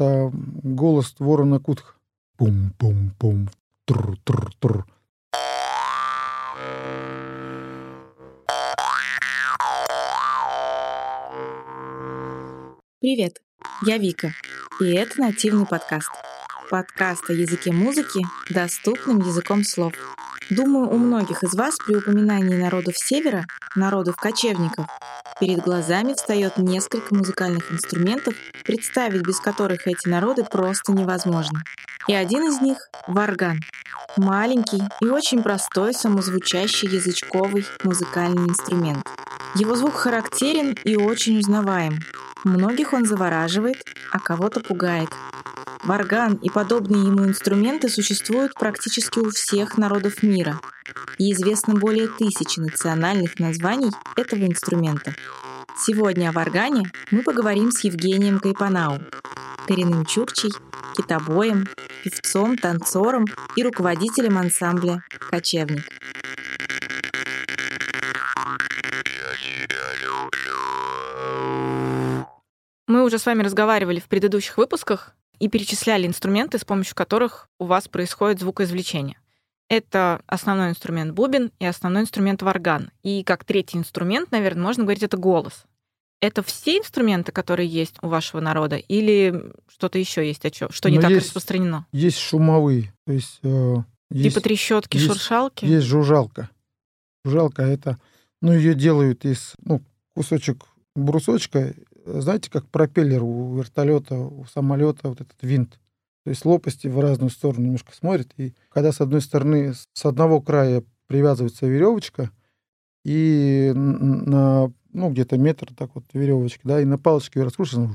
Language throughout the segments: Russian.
это голос ворона Кутх. Пум-пум-пум, тр-тр-тр. Привет, я Вика, и это нативный подкаст. Подкаст о языке музыки доступным языком слов. Думаю, у многих из вас при упоминании народов Севера, народов-кочевников, перед глазами встает несколько музыкальных инструментов, представить без которых эти народы просто невозможно. И один из них — варган. Маленький и очень простой самозвучащий язычковый музыкальный инструмент. Его звук характерен и очень узнаваем. Многих он завораживает, а кого-то пугает. Варган и подобные ему инструменты существуют практически у всех народов мира, и известно более тысячи национальных названий этого инструмента. Сегодня о варгане мы поговорим с Евгением Кайпанау, коренным чукчей, китобоем, певцом, танцором и руководителем ансамбля «Кочевник». Мы уже с вами разговаривали в предыдущих выпускках и перечисляли инструменты, с помощью которых у вас происходит звукоизвлечение. Это основной инструмент бубен и основной инструмент варган. И как третий инструмент, наверное, можно говорить, это голос. Это все инструменты, которые есть у вашего народа, или что-то еще есть, о чем, что не Но так есть- распространено? Есть шумовые, то есть... э, есть типа трещотки, есть- шуршалки? Есть жужжалка. Жужжалка это, ну, ее делают из, ну, кусочек брусочка, знаете, как пропеллер у вертолета, у самолета, вот этот винт. То есть лопасти в разную сторону немножко смотрят. И когда с одной стороны, с- одного края привязывается веревочка, и на, ну, где-то метр так вот веревочки, да, и на палочке ее раскручивается,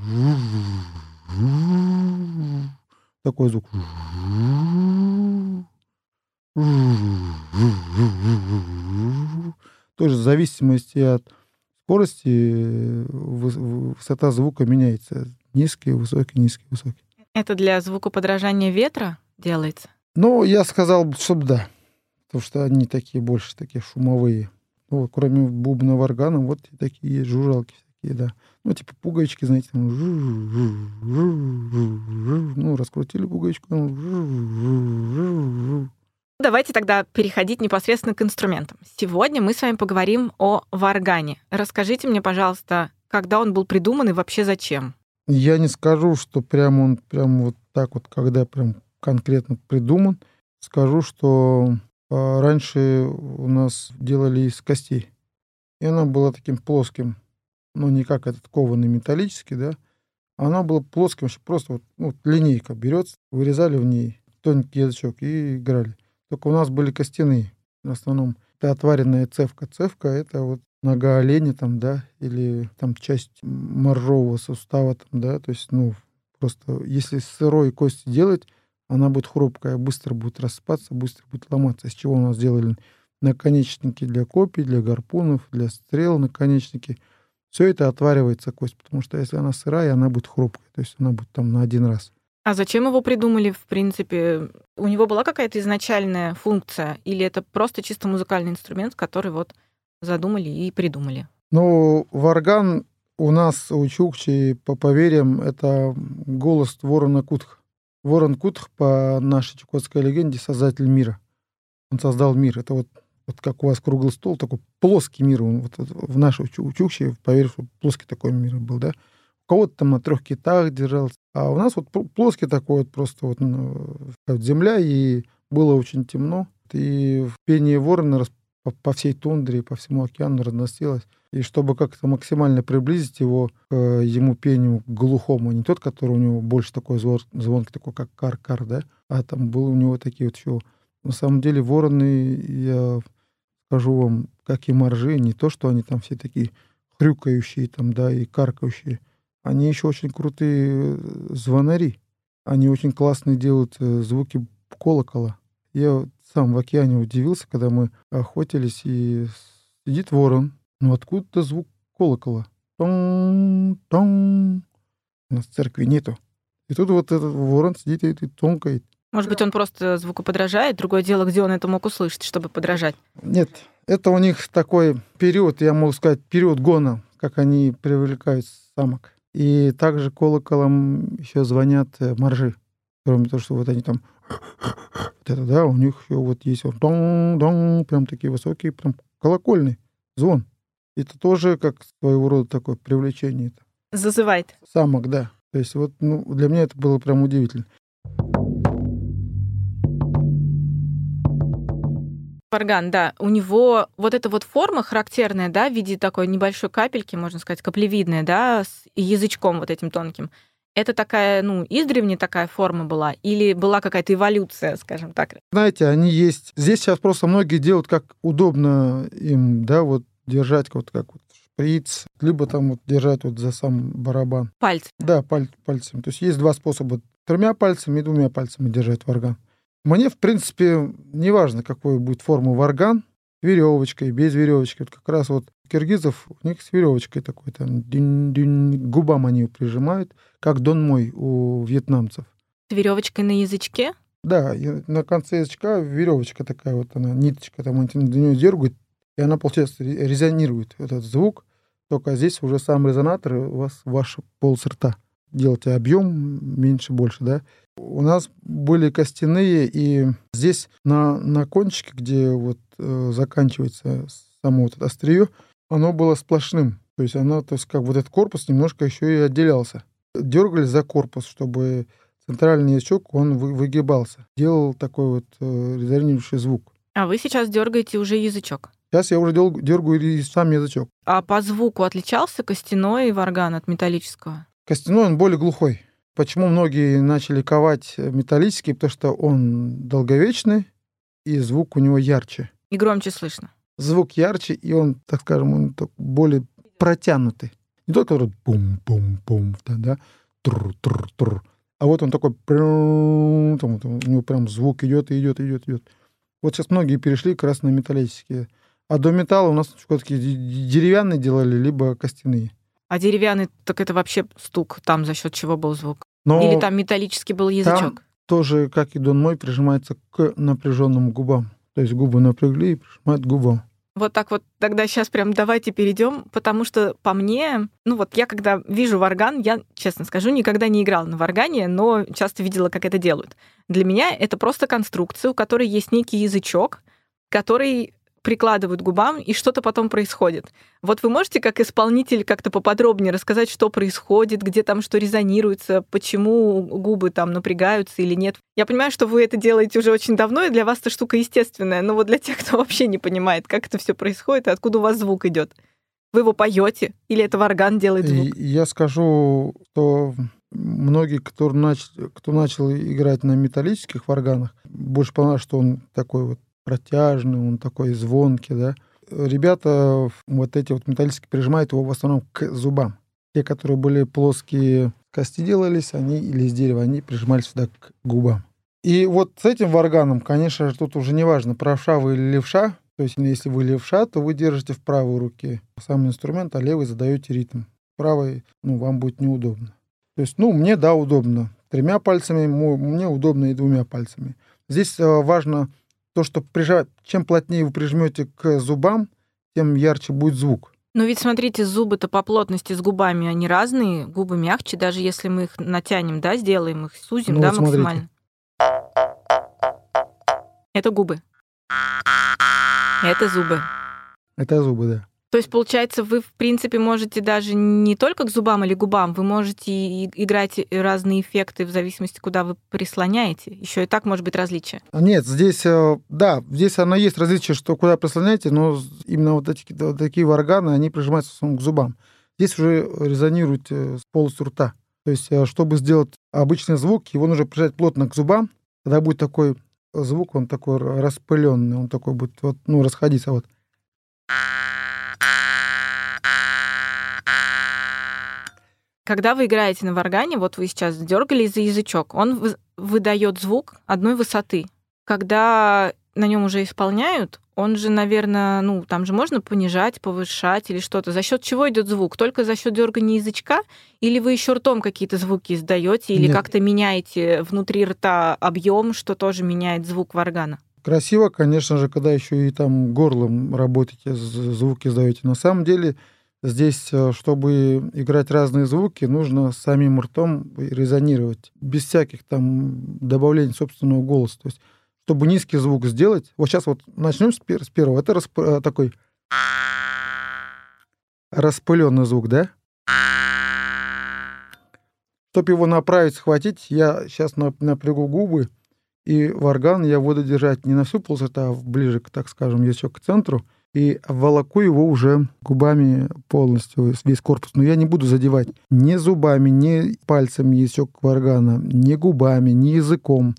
такой звук. Тоже в зависимости от скорости э, выс- высота звука меняется. Низкий, высокий, низкий, высокий. Это для звукоподражания ветра делается? Ну, я сказал, чтобы да. Потому что они такие больше такие шумовые. Ну, вот кроме бубна варгана, вот такие есть жужжалки всякие, да. Ну, типа пуговички, знаете, там ну, раскрутили пуговичку, там. Давайте тогда переходить непосредственно к инструментам. Сегодня мы с вами поговорим о варгане. Расскажите мне, пожалуйста, когда он был придуман и вообще зачем? Я не скажу, что прям он прям вот так вот, когда прям конкретно придуман. Скажу, что а, раньше у нас делали из костей. И она была таким плоским, ну, не как этот кованый металлический, да. Она была плоским, просто вот, ну, вот линейка берется, вырезали в ней тоненький язычок и играли. Только у нас были костяные. В основном это отваренная цевка. Цевка — это вот нога оленя там, да, или там часть моржового сустава там, да, то есть, ну, просто если сырой кости делать, она будет хрупкая, быстро будет распаться, быстро будет ломаться. Из чего у нас делали наконечники для копий, для гарпунов, для стрел, наконечники. Все это отваривается кость, потому что если она сырая, она будет хрупкая, то есть она будет там на один раз. А зачем его придумали, в принципе? У него была какая-то изначальная функция? Или это просто чисто музыкальный инструмент, который вот задумали и придумали? Ну, варган у нас, у Чукчи, по поверьям, это голос ворона Кутх. Ворон Кутх, по нашей чукотской легенде, создатель мира. Он создал мир. Это вот, вот как у вас круглый стол, такой плоский мир. Он вот в нашей Чу- Чукче, поверь, плоский такой мир был, да? Кого-то там на трех китах держался. А у нас вот пл- плоский такой вот просто вот ну, земля, и было очень темно. И в пении ворона по, всей тундре, по всему океану разносилось. И чтобы как-то максимально приблизить его к ему пению глухому, не тот, который у него больше такой звон, звонкий, такой как кар-кар, да, а там был у него такие вот еще... На самом деле вороны, я скажу вам, как и моржи, не то, что они там все такие хрюкающие там, да, и каркающие. Они еще очень крутые э, звонари. Они очень классные делают э, звуки колокола. Я сам в океане удивился, когда мы охотились, и сидит ворон. Ну откуда-то звук колокола. Тон, тон. У нас церкви нету. И тут вот этот ворон сидит и, и тонкает. Может быть, он просто звукоподражает? Другое дело, где он это мог услышать, чтобы подражать? Нет, это у них такой период, я могу сказать, период гона, как они привлекают самок. И также колоколом еще звонят э, моржи. Кроме того, что вот они там вот это, да, у них еще вот есть вот дон, дон, прям такие высокие, прям колокольный звон. Это тоже как своего рода такое привлечение. Зазывает. Самок, да. То есть вот ну, для меня это было прям удивительно. Орган, да, у него вот эта вот форма характерная, да, в виде такой небольшой капельки, можно сказать, каплевидная, да, с язычком вот этим тонким. Это такая, ну, издревне такая форма была? Или была какая-то эволюция, скажем так? Знаете, они есть... Здесь сейчас просто многие делают, как удобно им, да, вот держать вот как вот шприц, либо там вот держать вот за сам барабан. Пальцы? Да, паль, пальцем. То есть есть два способа. Тремя пальцами и двумя пальцами держать варган. Мне, в принципе, не важно, какой будет форма варган, веревочкой, без веревочки. Вот как раз вот у киргизов у них с веревочкой такой там дин -дин, губам они прижимают, как дон мой у вьетнамцев. С веревочкой на язычке? Да, на конце язычка веревочка такая вот она, ниточка, там они до нее дергают, и она, получается, резонирует этот звук. Только здесь уже сам резонатор у вас ваш пол рта. Делайте объем меньше, больше, да. У нас были костяные, и здесь на, на кончике, где вот э, заканчивается само вот это острие, оно было сплошным. То есть оно, то есть как вот этот корпус немножко еще и отделялся. Дергали за корпус, чтобы центральный язычок, он вы, выгибался. Делал такой вот э, резонирующий звук. А вы сейчас дергаете уже язычок? Сейчас я уже дергаю сам язычок. А по звуку отличался костяной варган от металлического? Костяной он более глухой. Почему многие начали ковать металлический? Потому что он долговечный, и звук у него ярче. И громче слышно. Звук ярче, и он, так скажем, он более протянутый. Не только который бум-бум-бум, да, да, тур-тур-тур. А вот он такой, там, там, у него прям звук идет, идет, идет, идет. Вот сейчас многие перешли как раз на металлические. А до металла у нас такие деревянные делали, либо костяные. А деревянный, так это вообще стук, там за счет чего был звук? Но Или там металлический был язычок? Там тоже, как и Дон мой, прижимается к напряженным губам. То есть губы напрягли и прижимают к губам. Вот так вот тогда сейчас прям давайте перейдем, потому что по мне, ну вот я когда вижу варган, я, честно скажу, никогда не играла на варгане, но часто видела, как это делают. Для меня это просто конструкция, у которой есть некий язычок, который прикладывают губам, и что-то потом происходит. Вот вы можете как исполнитель как-то поподробнее рассказать, что происходит, где там что резонируется, почему губы там напрягаются или нет? Я понимаю, что вы это делаете уже очень давно, и для вас эта штука естественная, но вот для тех, кто вообще не понимает, как это все происходит и откуда у вас звук идет. Вы его поете или это орган делает звук? Я скажу, что многие, кто начал, кто начал играть на металлических варганах, больше понравилось, что он такой вот протяжный, он такой звонкий, да. Ребята вот эти вот металлические прижимают его в основном к зубам. Те, которые были плоские кости делались, они или из дерева, они прижимались сюда к губам. И вот с этим варганом, конечно же, тут уже не важно, правша вы или левша. То есть, если вы левша, то вы держите в правой руке сам инструмент, а левый задаете ритм. Правой, ну, вам будет неудобно. То есть, ну, мне, да, удобно. Тремя пальцами, мне удобно и двумя пальцами. Здесь э, важно то, что прижать, чем плотнее вы прижмете к зубам, тем ярче будет звук. Но ведь смотрите, зубы-то по плотности с губами они разные, губы мягче, даже если мы их натянем, да, сделаем их, сузим, ну, да, вот максимально. Это губы. Это зубы. Это зубы, да. То есть, получается, вы, в принципе, можете даже не только к зубам или губам, вы можете играть разные эффекты в зависимости, куда вы прислоняете. Еще и так может быть различие. А нет, здесь, э, да, здесь оно есть различие, что куда прислоняете, но именно вот, эти, вот такие органы, они прижимаются к зубам. Здесь уже резонирует э, полостью рта. То есть, э, чтобы сделать обычный звук, его нужно прижать плотно к зубам, тогда будет такой звук, он такой распыленный, он такой будет вот, ну, расходиться вот. Когда вы играете на варгане, вот вы сейчас дергали за язычок, он выдает звук одной высоты. Когда на нем уже исполняют, он же, наверное, ну, там же можно понижать, повышать или что-то. За счет чего идет звук? Только за счет дергания язычка? Или вы еще ртом какие-то звуки издаете, или как-то меняете внутри рта объем, что тоже меняет звук варгана? Красиво, конечно же, когда еще и там горлом работаете, звуки издаете. На самом деле Здесь, э, чтобы играть разные звуки, нужно самим ртом резонировать, без всяких там добавлений собственного голоса. То есть, чтобы низкий звук сделать, вот сейчас вот начнем с, пер- с первого. Это расп- э, такой распыленный звук, да? Чтобы его направить, схватить, я сейчас напрягу губы, и в орган я буду держать не на всю полосу, а ближе, так скажем, еще к центру – и волоку его уже губами полностью, весь корпус. Но я не буду задевать ни зубами, ни пальцами язычок органа, ни губами, ни языком.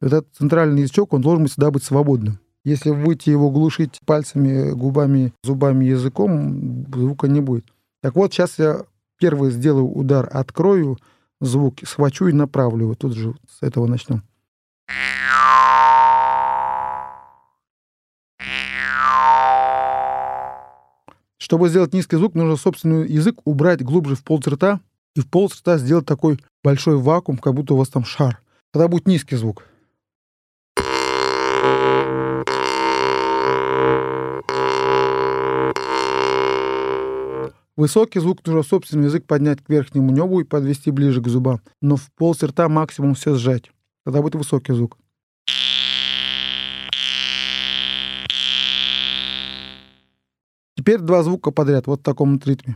Этот центральный язычок, он должен всегда быть свободным. Если вы будете его глушить пальцами, губами, зубами, языком, звука не будет. Так вот, сейчас я первый сделаю удар, открою звук, схвачу и направлю. Вот тут же с этого начнем. Чтобы сделать низкий звук, нужно собственный язык убрать глубже в полость рта и в полость рта сделать такой большой вакуум, как будто у вас там шар. Тогда будет низкий звук. Высокий звук нужно собственный язык поднять к верхнему небу и подвести ближе к зубам, но в полость рта максимум все сжать. Тогда будет высокий звук. Теперь два звука подряд, вот в таком вот ритме.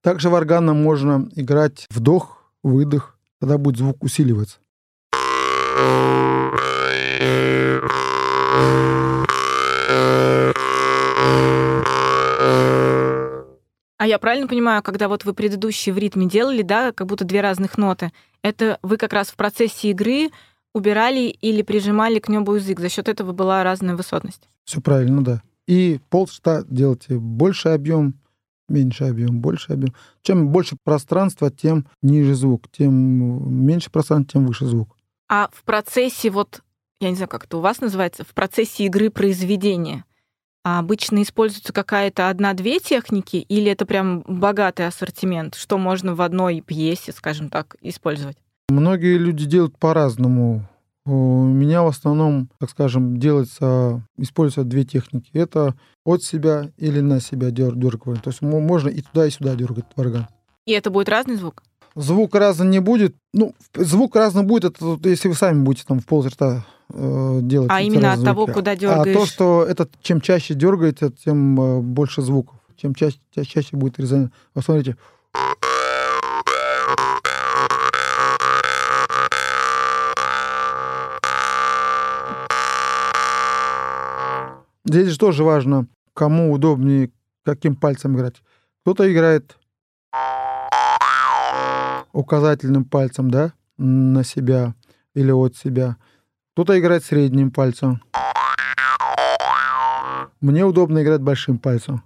Также в органном можно играть вдох, выдох, тогда будет звук усиливаться. А я правильно понимаю, когда вот вы предыдущий в ритме делали, да, как будто две разных ноты, это вы как раз в процессе игры убирали или прижимали к небу язык, за счет этого была разная высотность? Все правильно, да. И полста делайте больше объем, меньше объем, больше объем. Чем больше пространства, тем ниже звук, тем меньше пространства, тем выше звук. А в процессе вот, я не знаю, как это у вас называется, в процессе игры произведения, а обычно используется какая-то одна-две техники, или это прям богатый ассортимент, что можно в одной пьесе, скажем так, использовать? Многие люди делают по-разному. У меня в основном, так скажем, делается, используются две техники. Это от себя или на себя дергать. То есть можно и туда, и сюда дергать орган. И это будет разный звук? Звук разный не будет. Ну, звук разный будет, это если вы сами будете там в полрта э, делать. А именно от того, куда дергаешь? А то, что это чем чаще дергаете, тем э, больше звуков. Чем чаще, чаще будет резонанс. Вот смотрите. Здесь же тоже важно, кому удобнее, каким пальцем играть. Кто-то играет указательным пальцем, да, на себя или от себя. Кто-то играет средним пальцем. Мне удобно играть большим пальцем.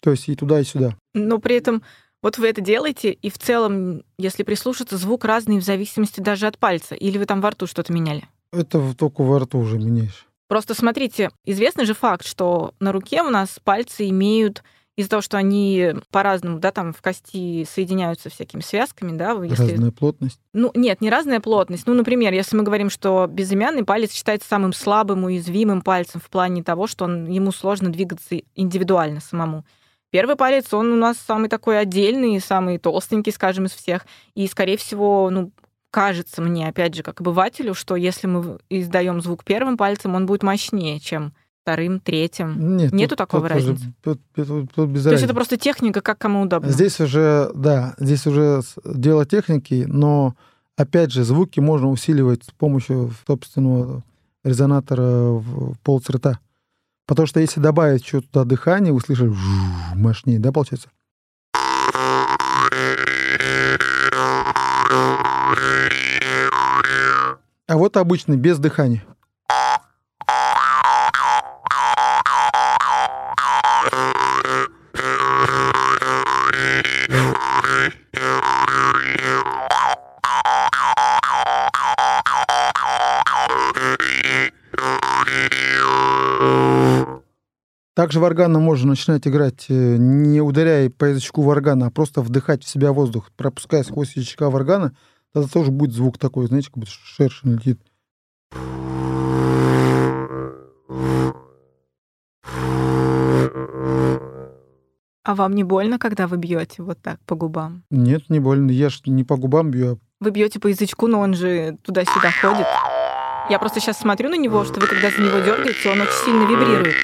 То есть и туда, и сюда. Но при этом вот вы это делаете, и в целом, если прислушаться, звук разный в зависимости даже от пальца. Или вы там во рту что-то меняли? Это только во рту уже меняешь. Просто смотрите, известный же факт, что на руке у нас пальцы имеют из-за того, что они по-разному, да, там в кости соединяются всякими связками, да. Если... Разная плотность? Ну, нет, не разная плотность. Ну, например, если мы говорим, что безымянный палец считается самым слабым, уязвимым пальцем в плане того, что он, ему сложно двигаться индивидуально самому. Первый палец, он у нас самый такой отдельный, самый толстенький, скажем, из всех. И, скорее всего, ну, кажется мне, опять же, как обывателю, что если мы издаем звук первым пальцем, он будет мощнее, чем вторым, третьим? Нет, Нету тут, такого тут разницы? Уже, тут, тут, тут без То есть это просто техника, как кому удобно? Здесь уже, да, здесь уже дело техники, но, опять же, звуки можно усиливать с помощью собственного резонатора в пол рта. Потому что если добавить что-то туда дыхание, вы слышали мощнее, да, получается? А вот обычный, без дыхания. Также варгана можно начинать играть, э, не ударяя по язычку варгана, а просто вдыхать в себя воздух, пропуская сквозь язычка варгана, тогда тоже будет звук такой, знаете, как будто шершень летит. А вам не больно, когда вы бьете вот так по губам? Нет, не больно. Я ж не по губам бью, а Вы бьете по язычку, но он же туда-сюда ходит. Я просто сейчас смотрю на него, что вы когда за него дергаете, он очень сильно вибрирует.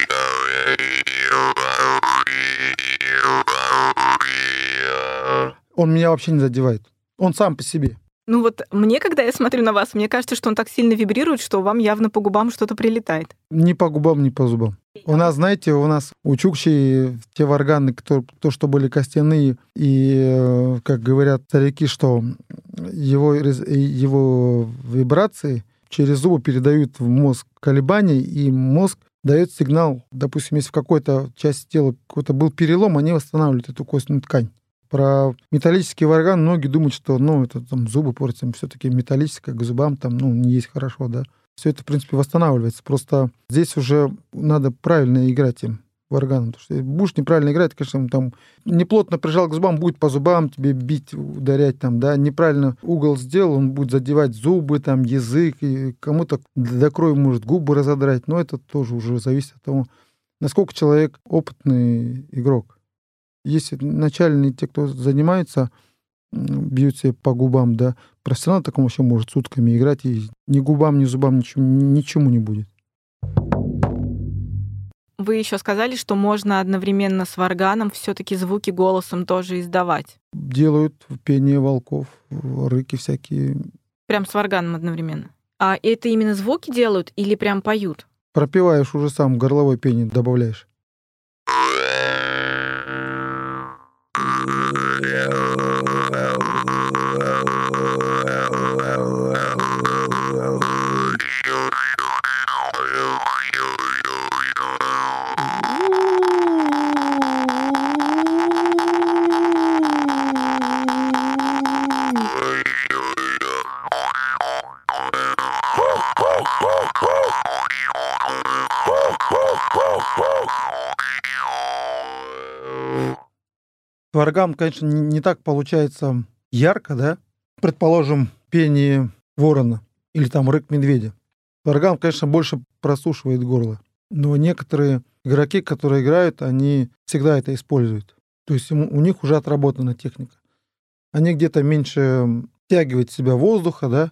Он меня вообще не задевает. Он сам по себе. Ну вот мне, когда я смотрю на вас, мне кажется, что он так сильно вибрирует, что вам явно по губам что-то прилетает. Ни по губам, ни по зубам. У нас, знаете, у нас у Чукчи те варганы, кто, то, что были костяные, и, э, как говорят старики, что его, его вибрации через зубы передают в мозг колебания, и мозг дает сигнал, допустим, если в какой-то части тела какой-то был перелом, они восстанавливают эту костную ткань. Про металлический варган многие думают, что ну, это там зубы портятся, все-таки металлическое к зубам там ну, не есть хорошо, да. Все это, в принципе, восстанавливается. Просто здесь уже надо правильно играть им варганом. Потому что будешь неправильно играть, конечно, там неплотно прижал к зубам, будет по зубам тебе бить, ударять там, да, неправильно угол сделал, он будет задевать зубы, там, язык, и кому-то до крови может губы разодрать, но это тоже уже зависит от того, насколько человек опытный игрок. Если начальные, те, кто занимается, бьют себе по губам, да, профессионал таком вообще может сутками играть, и ни губам, ни зубам ничему, ничему не будет. Вы еще сказали, что можно одновременно с варганом все-таки звуки голосом тоже издавать. Делают пение волков, рыки всякие. Прям с варганом одновременно. А это именно звуки делают или прям поют? Пропиваешь уже сам, горловой пение добавляешь. Варгам, конечно, не, не так получается ярко, да? Предположим, пение ворона или там рык медведя. Варгам, конечно, больше просушивает горло. Но некоторые игроки, которые играют, они всегда это используют. То есть у них уже отработана техника. Они где-то меньше втягивают в себя воздуха, да,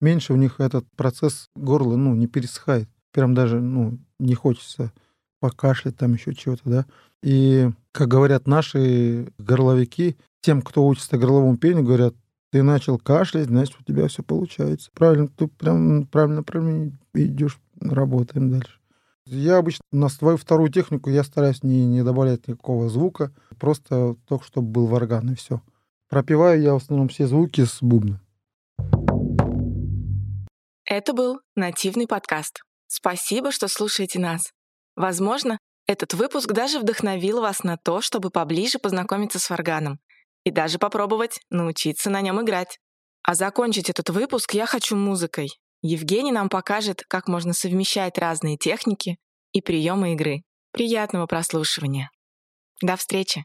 меньше у них этот процесс горла, ну, не пересыхает. Прям даже, ну, не хочется покашлять, там еще чего-то, да. И, как говорят наши горловики, тем, кто учится горловому пению, говорят, ты начал кашлять, значит, у тебя все получается. Правильно, ты прям правильно направлении идешь, работаем дальше. Я обычно на свою вторую технику я стараюсь не, не добавлять никакого звука, просто только чтобы был варган и все. Пропиваю я в основном все звуки с бубна. Это был нативный подкаст. Спасибо, что слушаете нас. Возможно, этот выпуск даже вдохновил вас на то, чтобы поближе познакомиться с варганом и даже попробовать научиться на нем играть. А закончить этот выпуск я хочу музыкой. Евгений нам покажет, как можно совмещать разные техники и приемы игры. Приятного прослушивания. До встречи!